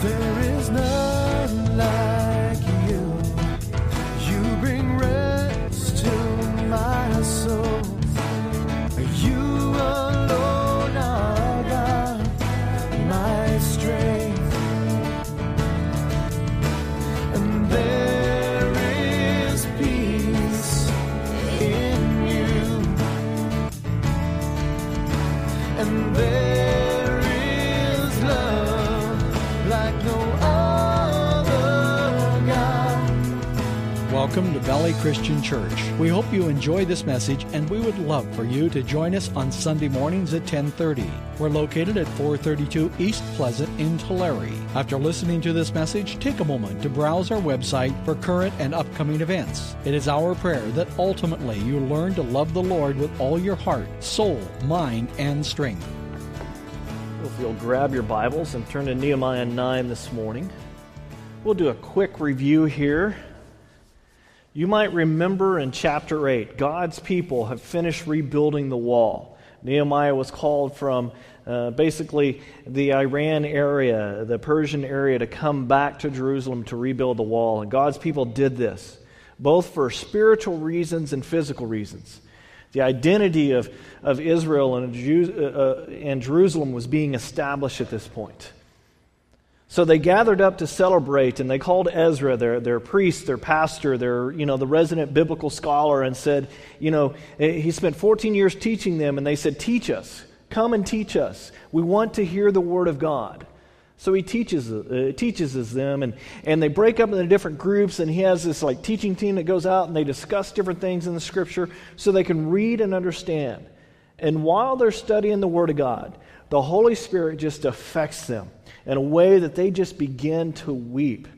There is none like Valley Christian Church. We hope you enjoy this message and we would love for you to join us on Sunday mornings at 10:30. We're located at 432 East Pleasant in Tulare. After listening to this message, take a moment to browse our website for current and upcoming events. It is our prayer that ultimately you learn to love the Lord with all your heart, soul, mind, and strength. If you'll grab your Bibles and turn to Nehemiah 9 this morning, we'll do a quick review here. You might remember in chapter 8, God's people have finished rebuilding the wall. Nehemiah was called from uh, basically the Iran area, the Persian area, to come back to Jerusalem to rebuild the wall. And God's people did this, both for spiritual reasons and physical reasons. The identity of, of Israel and, Jew, uh, uh, and Jerusalem was being established at this point. So they gathered up to celebrate, and they called Ezra, their, their priest, their pastor, their, you know, the resident biblical scholar, and said, you know, he spent 14 years teaching them, and they said, teach us. Come and teach us. We want to hear the word of God. So he teaches, uh, teaches them, and, and they break up into different groups, and he has this like teaching team that goes out and they discuss different things in the scripture so they can read and understand. And while they're studying the word of God, the Holy Spirit just affects them in a way that they just begin to weep.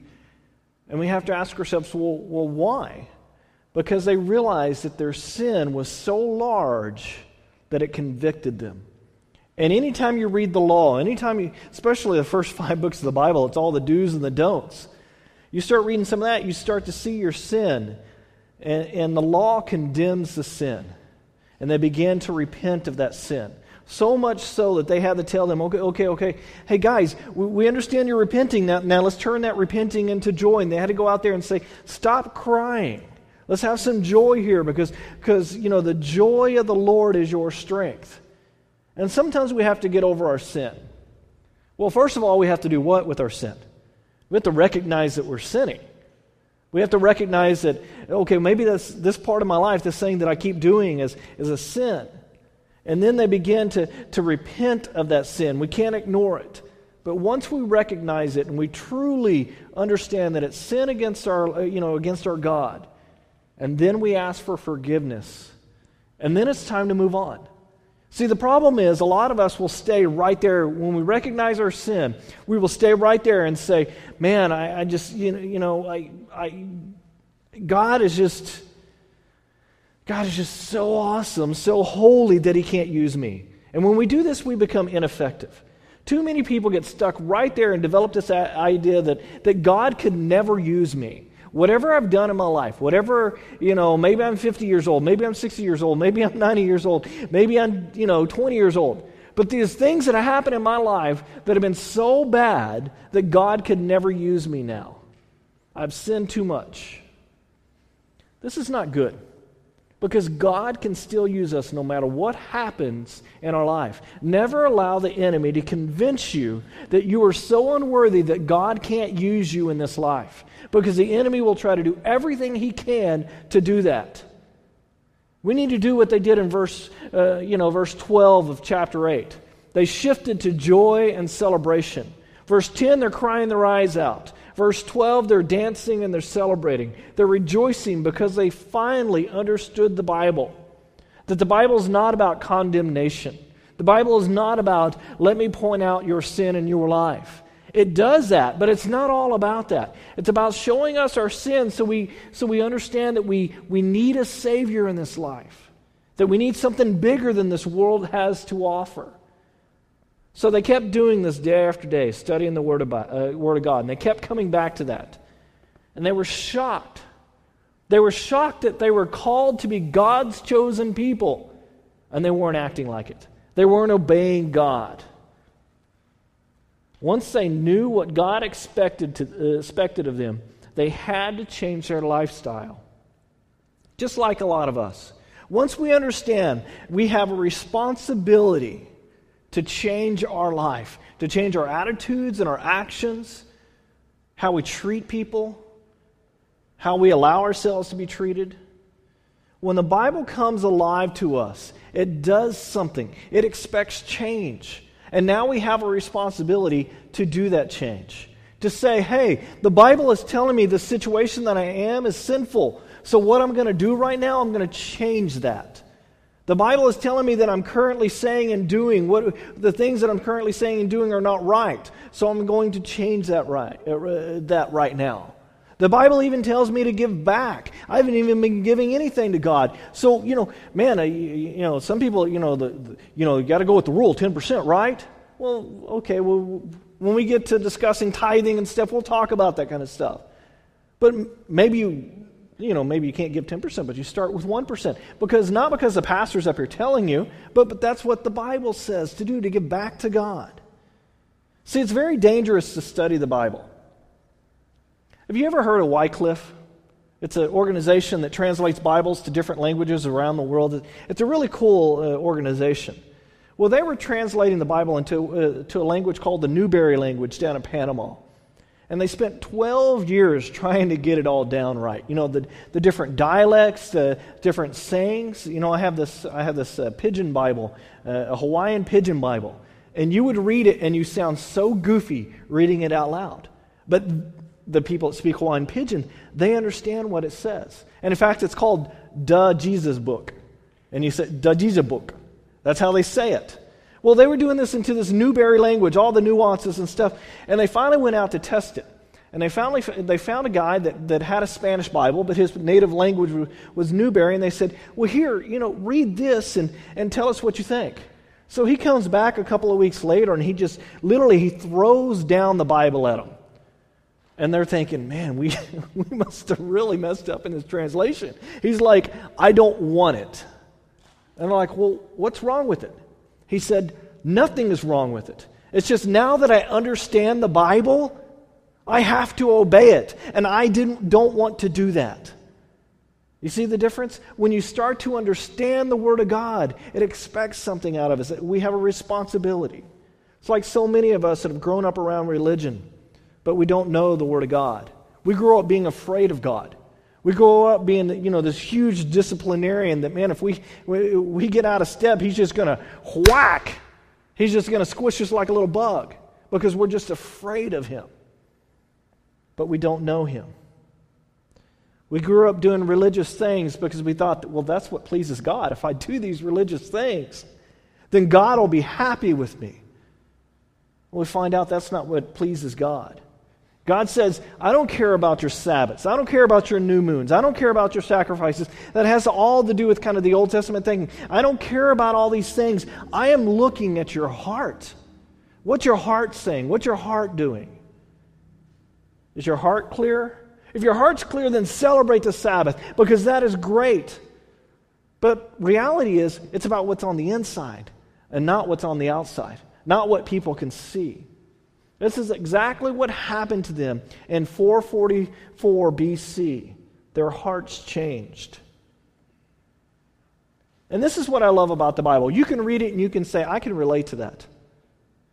And we have to ask ourselves, well, well why? Because they realized that their sin was so large that it convicted them. And anytime you read the law, anytime you, especially the first five books of the Bible, it's all the do's and the don'ts. You start reading some of that, you start to see your sin. And, and the law condemns the sin. And they begin to repent of that sin. So much so that they had to tell them, okay, okay, okay, hey guys, we, we understand you're repenting now. Now let's turn that repenting into joy. And they had to go out there and say, stop crying. Let's have some joy here because, because you know, the joy of the Lord is your strength. And sometimes we have to get over our sin. Well, first of all, we have to do what with our sin? We have to recognize that we're sinning. We have to recognize that, okay, maybe that's, this part of my life, this thing that I keep doing is, is a sin. And then they begin to, to repent of that sin. We can't ignore it. But once we recognize it and we truly understand that it's sin against our, uh, you know, against our God, and then we ask for forgiveness, and then it's time to move on. See, the problem is a lot of us will stay right there when we recognize our sin. We will stay right there and say, "Man, I, I just, you know, you know, I, I, God is just." God is just so awesome, so holy that He can't use me. And when we do this, we become ineffective. Too many people get stuck right there and develop this idea that, that God could never use me. Whatever I've done in my life, whatever, you know, maybe I'm 50 years old, maybe I'm 60 years old, maybe I'm 90 years old, maybe I'm, you know, 20 years old. But these things that have happened in my life that have been so bad that God could never use me now. I've sinned too much. This is not good. Because God can still use us no matter what happens in our life. Never allow the enemy to convince you that you are so unworthy that God can't use you in this life. Because the enemy will try to do everything he can to do that. We need to do what they did in verse, uh, you know, verse 12 of chapter 8. They shifted to joy and celebration. Verse 10, they're crying their eyes out. Verse 12, they're dancing and they're celebrating. They're rejoicing because they finally understood the Bible. That the Bible is not about condemnation. The Bible is not about, let me point out your sin in your life. It does that, but it's not all about that. It's about showing us our sin so we, so we understand that we, we need a Savior in this life, that we need something bigger than this world has to offer. So they kept doing this day after day, studying the Word of, uh, Word of God, and they kept coming back to that. And they were shocked. They were shocked that they were called to be God's chosen people, and they weren't acting like it. They weren't obeying God. Once they knew what God expected, to, uh, expected of them, they had to change their lifestyle. Just like a lot of us. Once we understand we have a responsibility to change our life, to change our attitudes and our actions, how we treat people, how we allow ourselves to be treated. When the Bible comes alive to us, it does something, it expects change. And now we have a responsibility to do that change. To say, hey, the Bible is telling me the situation that I am is sinful. So, what I'm going to do right now, I'm going to change that. The Bible is telling me that I'm currently saying and doing what the things that I'm currently saying and doing are not right. So I'm going to change that right uh, that right now. The Bible even tells me to give back. I haven't even been giving anything to God. So, you know, man, you, you, know, some people, you know, the, the you know, you got to go with the rule, 10%, right? Well, okay, well, when we get to discussing tithing and stuff, we'll talk about that kind of stuff. But maybe you, you know, maybe you can't give 10%, but you start with 1%. Because not because the pastor's up here telling you, but, but that's what the Bible says to do, to give back to God. See, it's very dangerous to study the Bible. Have you ever heard of Wycliffe? It's an organization that translates Bibles to different languages around the world. It's a really cool uh, organization. Well, they were translating the Bible into uh, to a language called the Newberry language down in Panama. And they spent 12 years trying to get it all down right. You know, the, the different dialects, the different sayings. You know, I have this, I have this uh, pidgin Bible, uh, a Hawaiian pidgin Bible. And you would read it and you sound so goofy reading it out loud. But the people that speak Hawaiian pidgin, they understand what it says. And in fact, it's called Da Jesus Book. And you say, Da Jesus Book. That's how they say it. Well, they were doing this into this Newberry language, all the nuances and stuff. And they finally went out to test it. And they, finally, they found a guy that, that had a Spanish Bible, but his native language was Newberry. And they said, Well, here, you know, read this and, and tell us what you think. So he comes back a couple of weeks later and he just literally he throws down the Bible at them. And they're thinking, man, we, we must have really messed up in this translation. He's like, I don't want it. And they're like, well, what's wrong with it? He said, nothing is wrong with it. It's just now that I understand the Bible, I have to obey it. And I didn't, don't want to do that. You see the difference? When you start to understand the Word of God, it expects something out of us. We have a responsibility. It's like so many of us that have grown up around religion but we don't know the Word of God. We grow up being afraid of God. We grow up being, you know, this huge disciplinarian that, man, if we, we, we get out of step, he's just going to whack. He's just going to squish us like a little bug because we're just afraid of him. But we don't know him. We grew up doing religious things because we thought, well, that's what pleases God. If I do these religious things, then God will be happy with me. we find out that's not what pleases God. God says, I don't care about your Sabbaths. I don't care about your new moons. I don't care about your sacrifices. That has all to do with kind of the Old Testament thinking. I don't care about all these things. I am looking at your heart. What's your heart saying? What's your heart doing? Is your heart clear? If your heart's clear, then celebrate the Sabbath because that is great. But reality is, it's about what's on the inside and not what's on the outside, not what people can see. This is exactly what happened to them in 444 BC. Their hearts changed. And this is what I love about the Bible. You can read it and you can say, I can relate to that.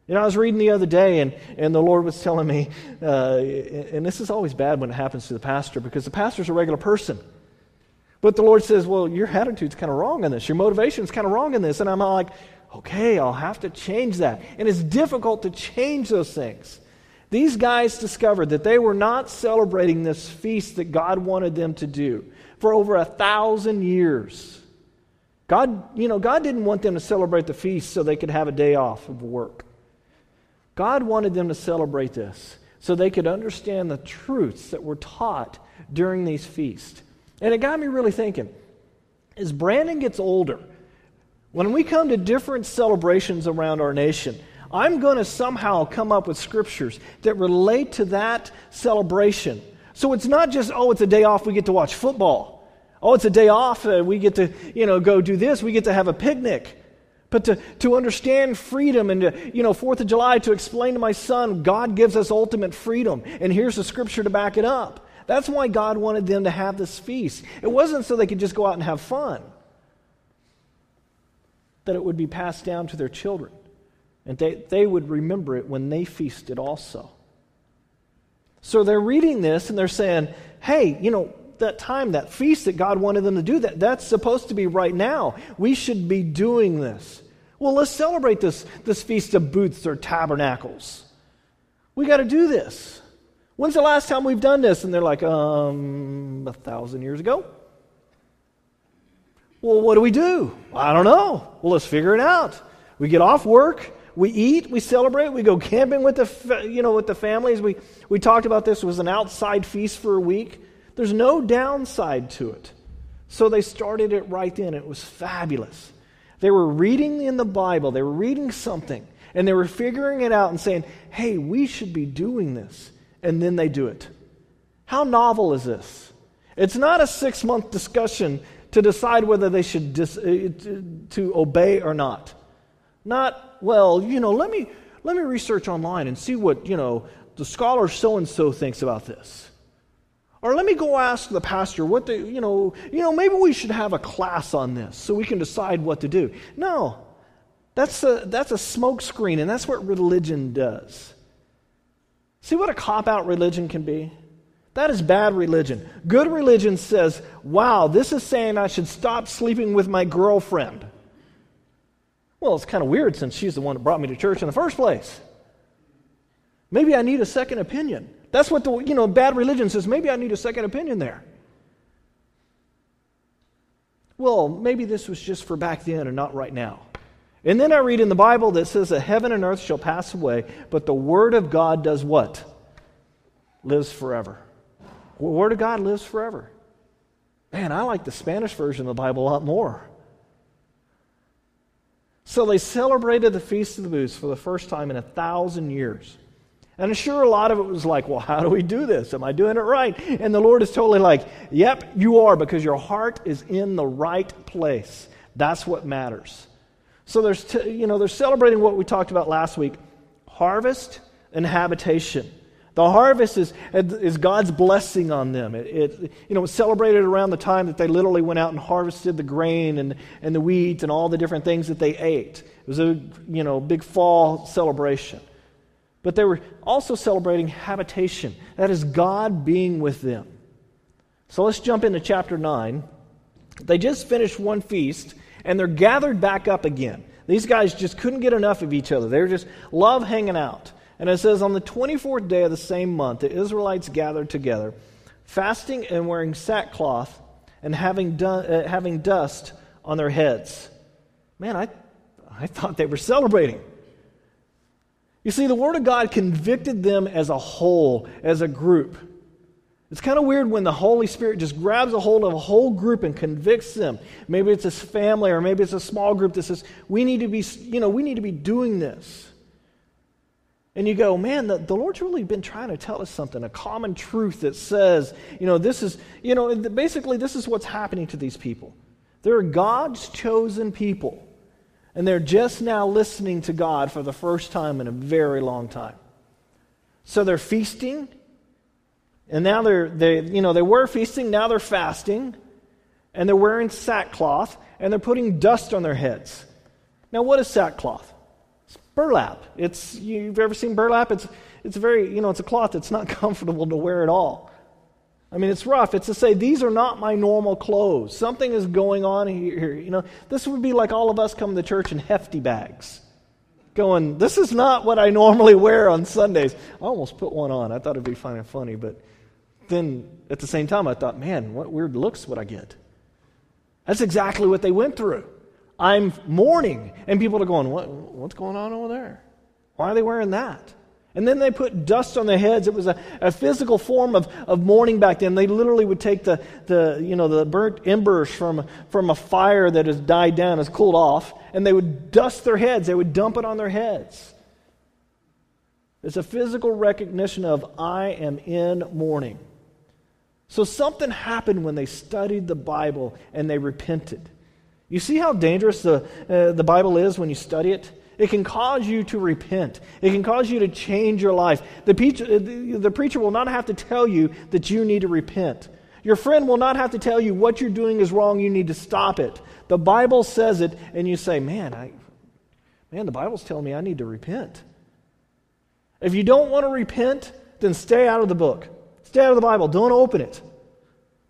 You know, I was reading the other day, and, and the Lord was telling me, uh, and this is always bad when it happens to the pastor because the pastor's a regular person. But the Lord says, Well, your attitude's kind of wrong in this. Your motivation's kind of wrong in this. And I'm like, Okay, I'll have to change that. And it's difficult to change those things. These guys discovered that they were not celebrating this feast that God wanted them to do for over a thousand years. God, you know, God didn't want them to celebrate the feast so they could have a day off of work. God wanted them to celebrate this so they could understand the truths that were taught during these feasts. And it got me really thinking as Brandon gets older, when we come to different celebrations around our nation, I'm going to somehow come up with scriptures that relate to that celebration. So it's not just, oh, it's a day off, we get to watch football. Oh, it's a day off, uh, we get to, you know, go do this, we get to have a picnic. But to, to understand freedom and to, you know, Fourth of July, to explain to my son, God gives us ultimate freedom. And here's the scripture to back it up. That's why God wanted them to have this feast. It wasn't so they could just go out and have fun, that it would be passed down to their children. And they, they would remember it when they feasted also. So they're reading this and they're saying, hey, you know, that time, that feast that God wanted them to do, that, that's supposed to be right now. We should be doing this. Well, let's celebrate this, this feast of booths or tabernacles. We got to do this. When's the last time we've done this? And they're like, um, a thousand years ago. Well, what do we do? I don't know. Well, let's figure it out. We get off work, we eat, we celebrate, we go camping with the, you know, with the families. We, we talked about this. It was an outside feast for a week. There's no downside to it. So they started it right then. It was fabulous. They were reading in the Bible, they were reading something, and they were figuring it out and saying, hey, we should be doing this. And then they do it. How novel is this? It's not a six month discussion to decide whether they should dis- uh, to obey or not. Not, well, you know, let me, let me research online and see what, you know, the scholar so and so thinks about this. Or let me go ask the pastor what the, you know, you know, maybe we should have a class on this so we can decide what to do. No, that's a, that's a smokescreen, and that's what religion does. See what a cop out religion can be? That is bad religion. Good religion says, wow, this is saying I should stop sleeping with my girlfriend. Well, it's kind of weird since she's the one that brought me to church in the first place. Maybe I need a second opinion. That's what the, you know, bad religion says. Maybe I need a second opinion there. Well, maybe this was just for back then and not right now. And then I read in the Bible that says that heaven and earth shall pass away, but the Word of God does what? Lives forever. Word of God lives forever. Man, I like the Spanish version of the Bible a lot more. So they celebrated the Feast of the Booths for the first time in a thousand years. And I'm sure a lot of it was like, well, how do we do this? Am I doing it right? And the Lord is totally like, yep, you are, because your heart is in the right place. That's what matters. So there's, t- you know, they're celebrating what we talked about last week harvest and habitation. The harvest is, is God's blessing on them. It, it, you know, was celebrated around the time that they literally went out and harvested the grain and, and the wheat and all the different things that they ate. It was a you know, big fall celebration. But they were also celebrating habitation. That is God being with them. So let's jump into chapter 9. They just finished one feast and they're gathered back up again. These guys just couldn't get enough of each other. They were just love hanging out. And it says, On the 24th day of the same month, the Israelites gathered together, fasting and wearing sackcloth and having, uh, having dust on their heads. Man, I, I thought they were celebrating. You see, the Word of God convicted them as a whole, as a group. It's kind of weird when the Holy Spirit just grabs a hold of a whole group and convicts them. Maybe it's a family or maybe it's a small group that says, we need to be, you know, we need to be doing this. And you go, man, the, the Lord's really been trying to tell us something, a common truth that says, you know, this is, you know, basically this is what's happening to these people. They're God's chosen people. And they're just now listening to God for the first time in a very long time. So they're feasting, and now they're, they, you know, they were feasting, now they're fasting, and they're wearing sackcloth, and they're putting dust on their heads. Now, what is sackcloth? Burlap. It's you've ever seen burlap? It's it's very you know it's a cloth that's not comfortable to wear at all. I mean, it's rough. It's to say these are not my normal clothes. Something is going on here. You know, this would be like all of us coming to church in hefty bags, going, "This is not what I normally wear on Sundays." I almost put one on. I thought it'd be kind of funny, but then at the same time, I thought, "Man, what weird looks would I get?" That's exactly what they went through. I'm mourning. And people are going, what, What's going on over there? Why are they wearing that? And then they put dust on their heads. It was a, a physical form of, of mourning back then. They literally would take the, the, you know, the burnt embers from, from a fire that has died down, has cooled off, and they would dust their heads. They would dump it on their heads. It's a physical recognition of, I am in mourning. So something happened when they studied the Bible and they repented. You see how dangerous the, uh, the Bible is when you study it? It can cause you to repent. It can cause you to change your life. The, preacher, uh, the, the preacher will not have to tell you that you need to repent. Your friend will not have to tell you what you're doing is wrong, you need to stop it. The Bible says it, and you say, Man, I, man, the Bible's telling me I need to repent. If you don't want to repent, then stay out of the book. Stay out of the Bible. Don't open it.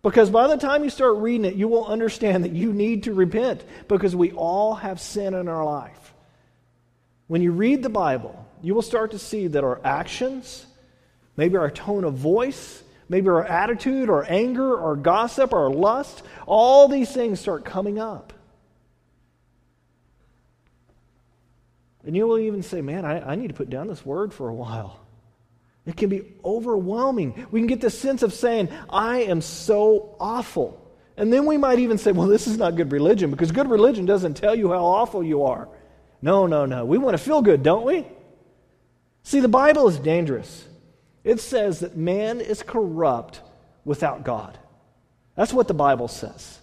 Because by the time you start reading it, you will understand that you need to repent because we all have sin in our life. When you read the Bible, you will start to see that our actions, maybe our tone of voice, maybe our attitude, our anger, our gossip, our lust, all these things start coming up. And you will even say, Man, I, I need to put down this word for a while. It can be overwhelming. We can get the sense of saying, I am so awful. And then we might even say, well, this is not good religion because good religion doesn't tell you how awful you are. No, no, no. We want to feel good, don't we? See, the Bible is dangerous. It says that man is corrupt without God. That's what the Bible says.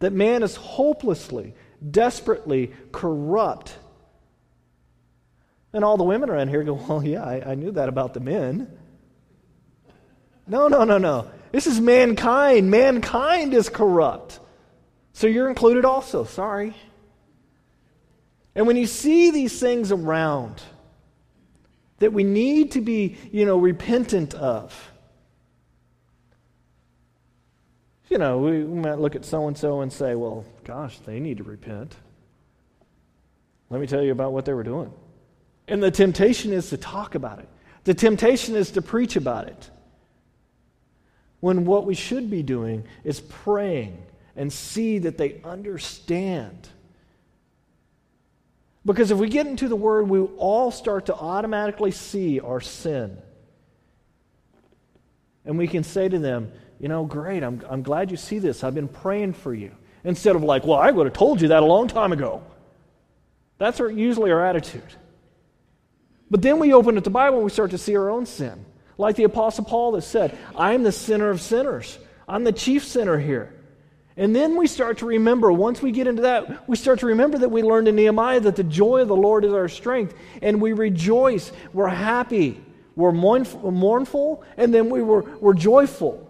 That man is hopelessly, desperately corrupt and all the women around here go, Well, yeah, I, I knew that about the men. No, no, no, no. This is mankind. Mankind is corrupt. So you're included also. Sorry. And when you see these things around that we need to be, you know, repentant of, you know, we might look at so and so and say, well, gosh, they need to repent. Let me tell you about what they were doing. And the temptation is to talk about it, the temptation is to preach about it. When what we should be doing is praying and see that they understand. Because if we get into the Word, we all start to automatically see our sin. And we can say to them, you know, great, I'm, I'm glad you see this. I've been praying for you. Instead of like, well, I would have told you that a long time ago. That's our, usually our attitude. But then we open up the Bible and we start to see our own sin. Like the Apostle Paul has said, I am the sinner of sinners. I'm the chief sinner here. And then we start to remember, once we get into that, we start to remember that we learned in Nehemiah that the joy of the Lord is our strength. And we rejoice. We're happy. We're mournful. And then we were, we're joyful.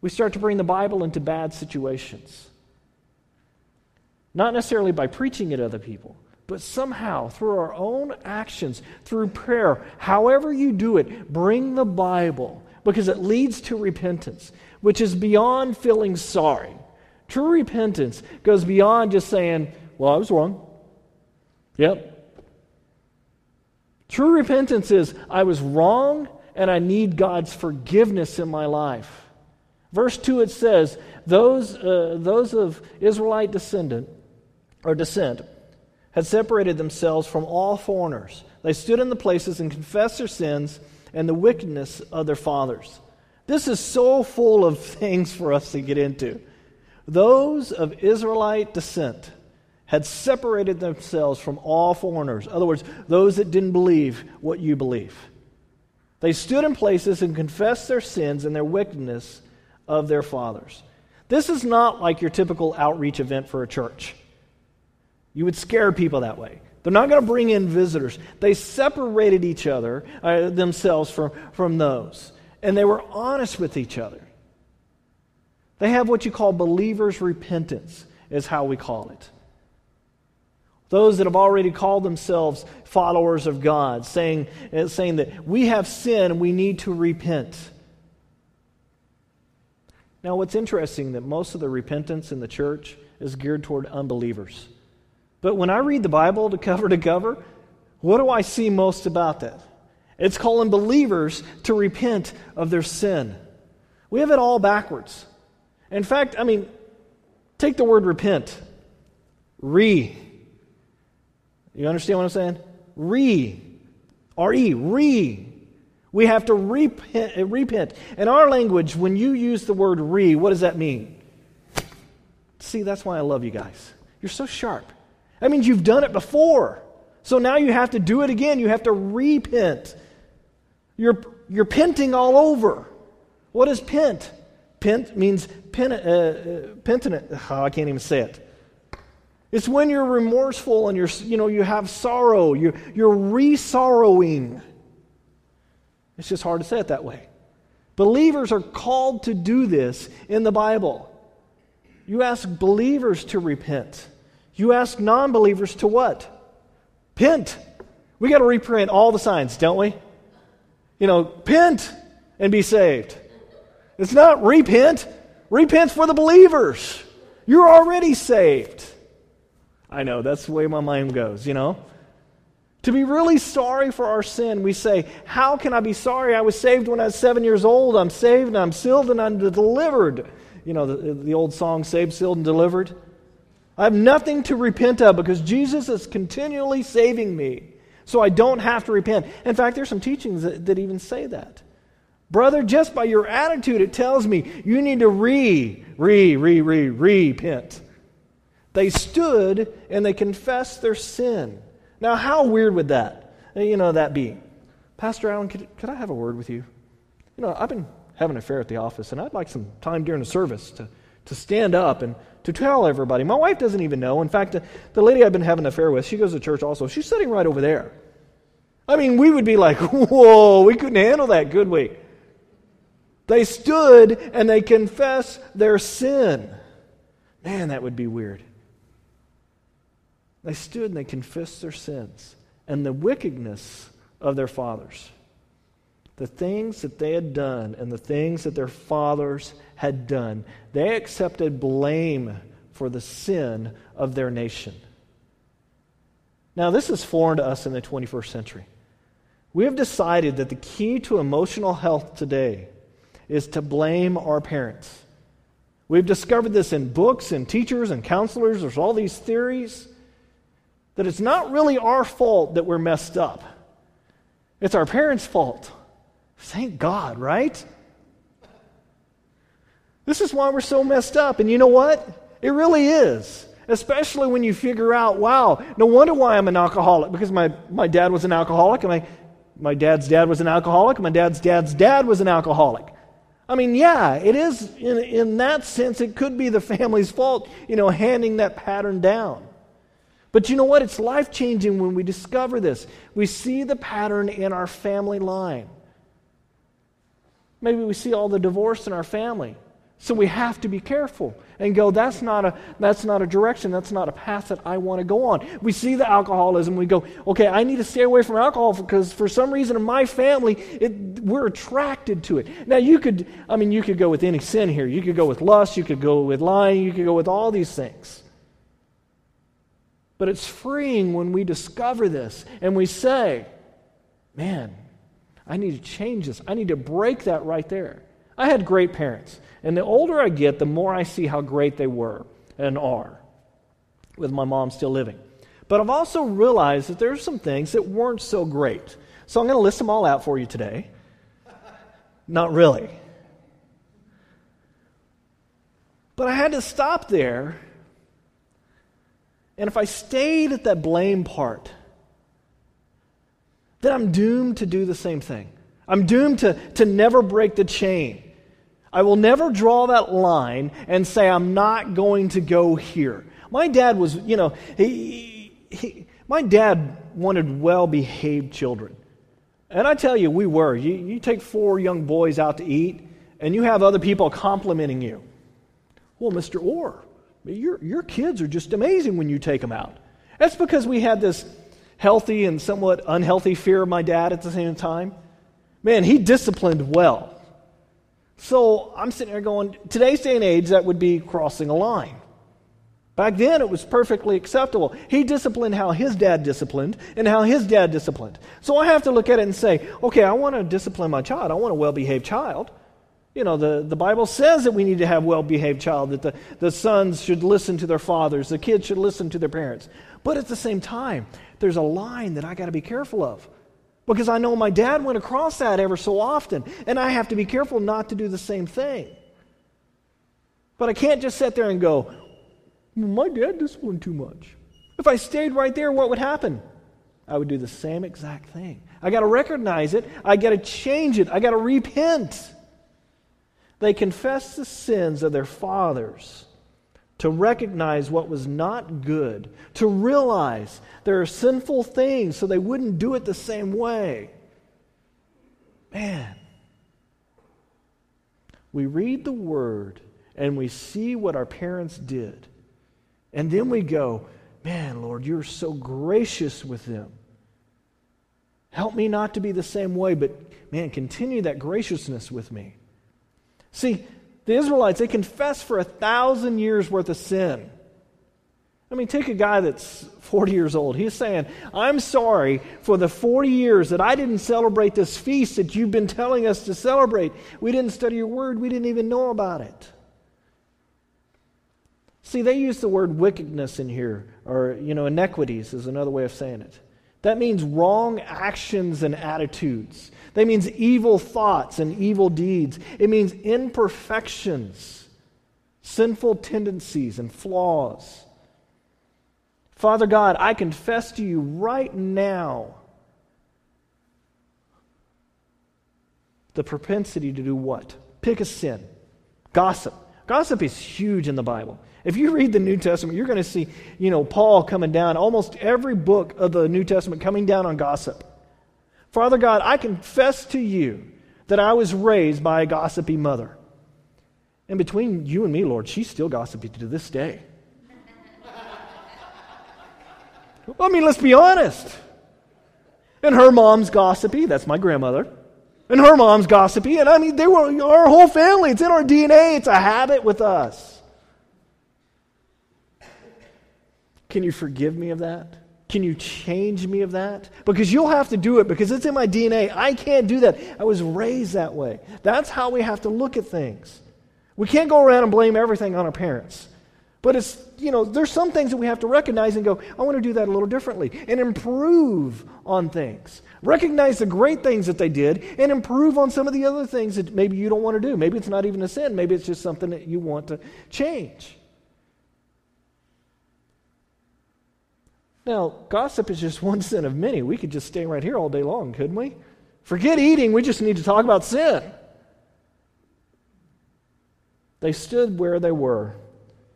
We start to bring the Bible into bad situations. Not necessarily by preaching at other people, but somehow, through our own actions, through prayer, however you do it, bring the Bible because it leads to repentance, which is beyond feeling sorry. True repentance goes beyond just saying, Well, I was wrong. Yep. True repentance is, I was wrong and I need God's forgiveness in my life. Verse 2 it says, Those, uh, those of Israelite descendant or descent had separated themselves from all foreigners. They stood in the places and confessed their sins and the wickedness of their fathers. This is so full of things for us to get into. Those of Israelite descent had separated themselves from all foreigners. In other words, those that didn't believe what you believe. They stood in places and confessed their sins and their wickedness of their fathers. This is not like your typical outreach event for a church. You would scare people that way. They're not going to bring in visitors. They separated each other, uh, themselves from, from those. And they were honest with each other. They have what you call believers' repentance, is how we call it. Those that have already called themselves followers of God, saying, uh, saying that we have sin we need to repent. Now, what's interesting that most of the repentance in the church is geared toward unbelievers. But when I read the Bible to cover to cover, what do I see most about that? It's calling believers to repent of their sin. We have it all backwards. In fact, I mean, take the word repent. Re. You understand what I'm saying? Re. R E. Re. We have to repent, repent. In our language, when you use the word re, what does that mean? See, that's why I love you guys. You're so sharp. That means you've done it before. So now you have to do it again. You have to repent. You're, you're penting all over. What is pent? Pent means pen, uh, uh, penitent. Oh, I can't even say it. It's when you're remorseful and you're, you know, you have sorrow. You're, you're re-sorrowing. It's just hard to say it that way. Believers are called to do this in the Bible. You ask believers to repent. You ask non believers to what? Pent. We got to reprint all the signs, don't we? You know, pent and be saved. It's not repent. Repent for the believers. You're already saved. I know, that's the way my mind goes, you know? To be really sorry for our sin, we say, How can I be sorry? I was saved when I was seven years old. I'm saved and I'm sealed and I'm delivered. You know, the, the old song, Saved, Sealed, and Delivered. I have nothing to repent of because Jesus is continually saving me. So I don't have to repent. In fact, there's some teachings that, that even say that. Brother, just by your attitude, it tells me you need to re, re, re, re, repent. They stood and they confessed their sin. Now, how weird would that, you know, that be? Pastor Allen, could, could I have a word with you? You know, I've been having an affair at the office, and I'd like some time during the service to, to stand up and to tell everybody. My wife doesn't even know. In fact, the, lady I've been having an affair with, she goes to church also. She's sitting right over there. I mean, we would be like, whoa, we couldn't handle that, could we? They stood and they confessed their sin. Man, that would be weird. They stood and they confessed their sins and the wickedness of their fathers. The things that they had done and the things that their fathers had done, they accepted blame for the sin of their nation. Now, this is foreign to us in the 21st century. We have decided that the key to emotional health today is to blame our parents. We've discovered this in books and teachers and counselors. There's all these theories that it's not really our fault that we're messed up, it's our parents' fault. Thank God, right? This is why we're so messed up. And you know what? It really is. Especially when you figure out, wow, no wonder why I'm an alcoholic. Because my, my dad was an alcoholic, and my, my dad's dad was an alcoholic, and my dad's dad's dad was an alcoholic. I mean, yeah, it is, in, in that sense, it could be the family's fault, you know, handing that pattern down. But you know what? It's life changing when we discover this. We see the pattern in our family line. Maybe we see all the divorce in our family. So we have to be careful and go, that's not a, that's not a direction, that's not a path that I want to go on. We see the alcoholism, we go, okay, I need to stay away from alcohol because for some reason in my family, it, we're attracted to it. Now you could, I mean, you could go with any sin here. You could go with lust, you could go with lying, you could go with all these things. But it's freeing when we discover this and we say, man, I need to change this. I need to break that right there. I had great parents. And the older I get, the more I see how great they were and are, with my mom still living. But I've also realized that there are some things that weren't so great. So I'm going to list them all out for you today. Not really. But I had to stop there and if I stayed at that blame part, then I'm doomed to do the same thing. I'm doomed to, to never break the chain. I will never draw that line and say, I'm not going to go here. My dad was, you know, he, he, my dad wanted well behaved children. And I tell you, we were. You, you take four young boys out to eat, and you have other people complimenting you. Well, Mr. Orr, your, your kids are just amazing when you take them out. That's because we had this healthy and somewhat unhealthy fear of my dad at the same time. Man, he disciplined well. So I'm sitting there going, today's day and age, that would be crossing a line. Back then, it was perfectly acceptable. He disciplined how his dad disciplined and how his dad disciplined. So I have to look at it and say, okay, I want to discipline my child. I want a well behaved child. You know, the, the Bible says that we need to have well behaved child, that the, the sons should listen to their fathers, the kids should listen to their parents. But at the same time, there's a line that I got to be careful of. Because I know my dad went across that ever so often, and I have to be careful not to do the same thing. But I can't just sit there and go, my dad disciplined too much. If I stayed right there, what would happen? I would do the same exact thing. I got to recognize it. I got to change it. I got to repent. They confessed the sins of their fathers to recognize what was not good, to realize there are sinful things so they wouldn't do it the same way. Man, we read the word and we see what our parents did. And then we go, man, Lord, you're so gracious with them. Help me not to be the same way, but man, continue that graciousness with me. See, the Israelites, they confess for a thousand years worth of sin. I mean, take a guy that's 40 years old. He's saying, I'm sorry for the 40 years that I didn't celebrate this feast that you've been telling us to celebrate. We didn't study your word, we didn't even know about it. See, they use the word wickedness in here, or, you know, iniquities is another way of saying it. That means wrong actions and attitudes. That means evil thoughts and evil deeds. It means imperfections, sinful tendencies, and flaws. Father God, I confess to you right now the propensity to do what? Pick a sin. Gossip. Gossip is huge in the Bible. If you read the New Testament, you're going to see, you know, Paul coming down, almost every book of the New Testament coming down on gossip. Father God, I confess to you that I was raised by a gossipy mother. And between you and me, Lord, she's still gossipy to this day. I mean, let's be honest. And her mom's gossipy. That's my grandmother. And her mom's gossipy. And I mean, they were our whole family. It's in our DNA. It's a habit with us. Can you forgive me of that? Can you change me of that? Because you'll have to do it because it's in my DNA. I can't do that. I was raised that way. That's how we have to look at things. We can't go around and blame everything on our parents. But it's, you know, there's some things that we have to recognize and go, I want to do that a little differently and improve on things. Recognize the great things that they did and improve on some of the other things that maybe you don't want to do. Maybe it's not even a sin, maybe it's just something that you want to change. Now, gossip is just one sin of many. We could just stay right here all day long, couldn't we? Forget eating, we just need to talk about sin. They stood where they were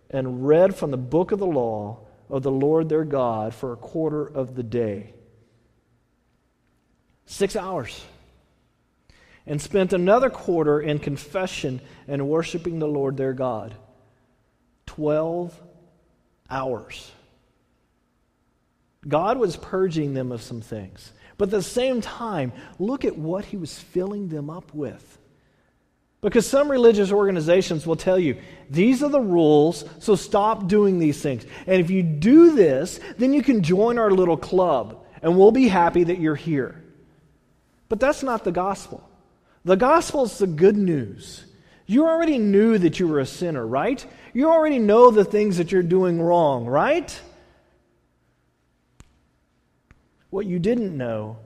and read from the book of the law of the Lord their God for a quarter of the day. Six hours. And spent another quarter in confession and worshiping the Lord their God. Twelve hours. God was purging them of some things. But at the same time, look at what he was filling them up with. Because some religious organizations will tell you, these are the rules, so stop doing these things. And if you do this, then you can join our little club, and we'll be happy that you're here. But that's not the gospel. The gospel is the good news. You already knew that you were a sinner, right? You already know the things that you're doing wrong, right? What you didn't know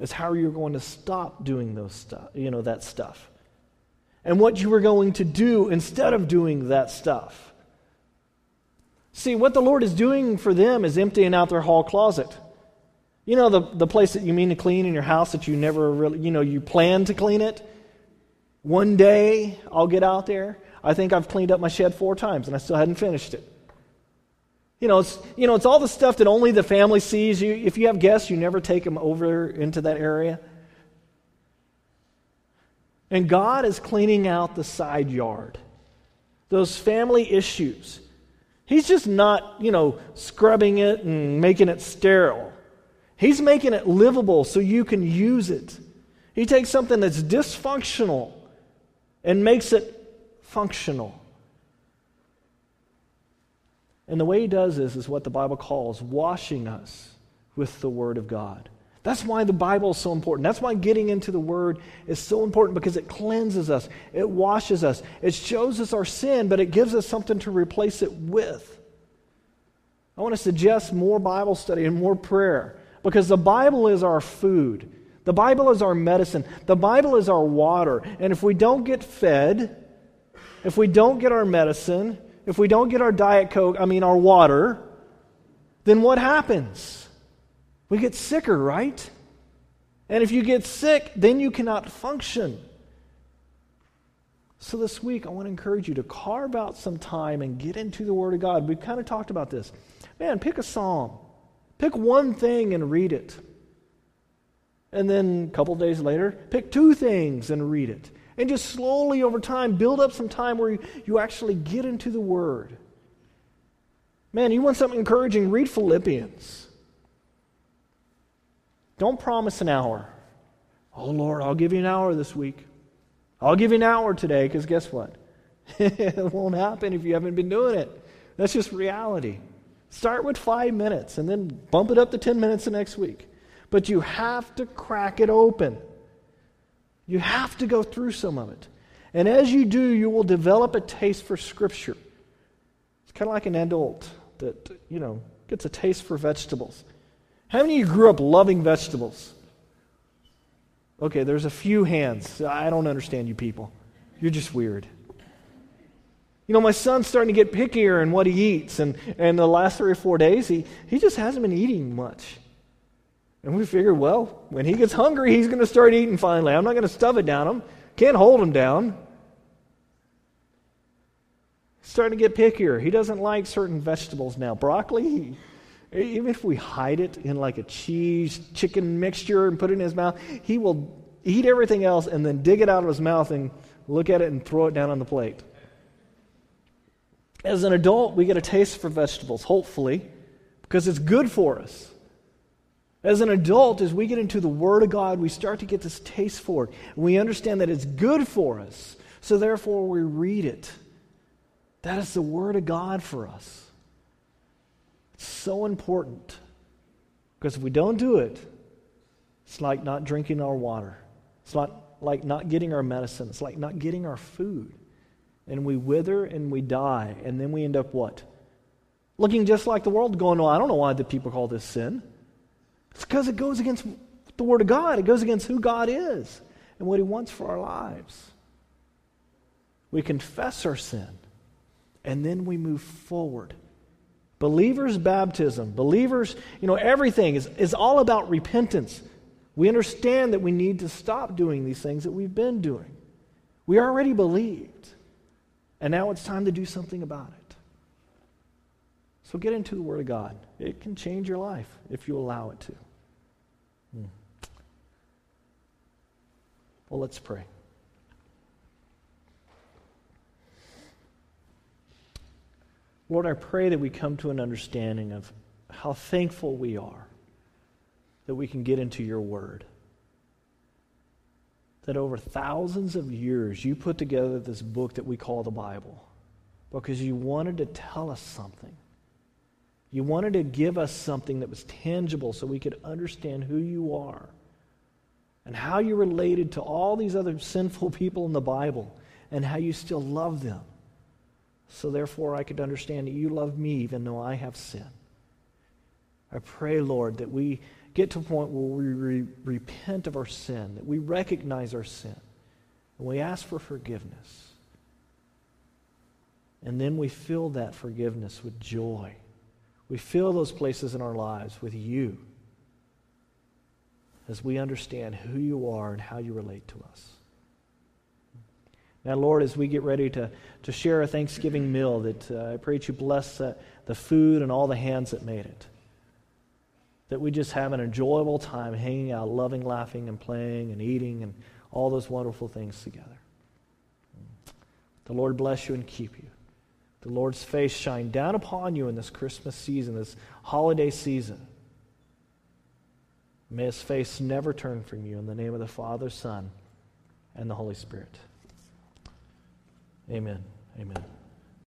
is how you're going to stop doing those stuff, you know, that stuff. And what you were going to do instead of doing that stuff. See, what the Lord is doing for them is emptying out their hall closet. You know, the, the place that you mean to clean in your house that you never really, you know, you plan to clean it. One day I'll get out there. I think I've cleaned up my shed four times and I still hadn't finished it. You know, it's, you know, it's all the stuff that only the family sees. You, if you have guests, you never take them over into that area. And God is cleaning out the side yard, those family issues. He's just not, you know, scrubbing it and making it sterile. He's making it livable so you can use it. He takes something that's dysfunctional and makes it functional. And the way he does this is what the Bible calls washing us with the Word of God. That's why the Bible is so important. That's why getting into the Word is so important because it cleanses us, it washes us, it shows us our sin, but it gives us something to replace it with. I want to suggest more Bible study and more prayer because the Bible is our food. The Bible is our medicine. The Bible is our water. And if we don't get fed, if we don't get our medicine, if we don't get our Diet Coke, I mean our water, then what happens? We get sicker, right? And if you get sick, then you cannot function. So this week, I want to encourage you to carve out some time and get into the Word of God. We've kind of talked about this. Man, pick a psalm, pick one thing and read it. And then a couple days later, pick two things and read it. And just slowly over time, build up some time where you, you actually get into the Word. Man, you want something encouraging? Read Philippians. Don't promise an hour. Oh, Lord, I'll give you an hour this week. I'll give you an hour today, because guess what? it won't happen if you haven't been doing it. That's just reality. Start with five minutes and then bump it up to 10 minutes the next week. But you have to crack it open. You have to go through some of it. And as you do, you will develop a taste for Scripture. It's kind of like an adult that, you know, gets a taste for vegetables. How many of you grew up loving vegetables? Okay, there's a few hands. I don't understand you people. You're just weird. You know, my son's starting to get pickier in what he eats, and, and the last three or four days, he, he just hasn't been eating much. And we figured, well, when he gets hungry, he's going to start eating finally. I'm not going to stuff it down him. Can't hold him down. He's starting to get pickier. He doesn't like certain vegetables now. Broccoli, even if we hide it in like a cheese chicken mixture and put it in his mouth, he will eat everything else and then dig it out of his mouth and look at it and throw it down on the plate. As an adult, we get a taste for vegetables, hopefully, because it's good for us. As an adult, as we get into the Word of God, we start to get this taste for it. We understand that it's good for us, so therefore we read it. That is the Word of God for us. It's so important. Because if we don't do it, it's like not drinking our water. It's not like not getting our medicine. It's like not getting our food. And we wither and we die. And then we end up what? Looking just like the world, going, well, I don't know why the people call this sin. It's because it goes against the Word of God. It goes against who God is and what He wants for our lives. We confess our sin, and then we move forward. Believers' baptism, believers, you know, everything is, is all about repentance. We understand that we need to stop doing these things that we've been doing. We already believed, and now it's time to do something about it. So get into the Word of God. It can change your life if you allow it to. Hmm. Well, let's pray. Lord, I pray that we come to an understanding of how thankful we are that we can get into your word. That over thousands of years, you put together this book that we call the Bible because you wanted to tell us something. You wanted to give us something that was tangible so we could understand who you are and how you related to all these other sinful people in the Bible and how you still love them. So therefore, I could understand that you love me even though I have sin. I pray, Lord, that we get to a point where we re- repent of our sin, that we recognize our sin, and we ask for forgiveness. And then we fill that forgiveness with joy we fill those places in our lives with you as we understand who you are and how you relate to us. Now, Lord, as we get ready to, to share a Thanksgiving meal, that uh, I pray that you bless uh, the food and all the hands that made it. That we just have an enjoyable time hanging out, loving, laughing, and playing and eating and all those wonderful things together. The Lord bless you and keep you the Lord's face shine down upon you in this Christmas season, this holiday season. May his face never turn from you in the name of the Father, Son, and the Holy Spirit. Amen. Amen.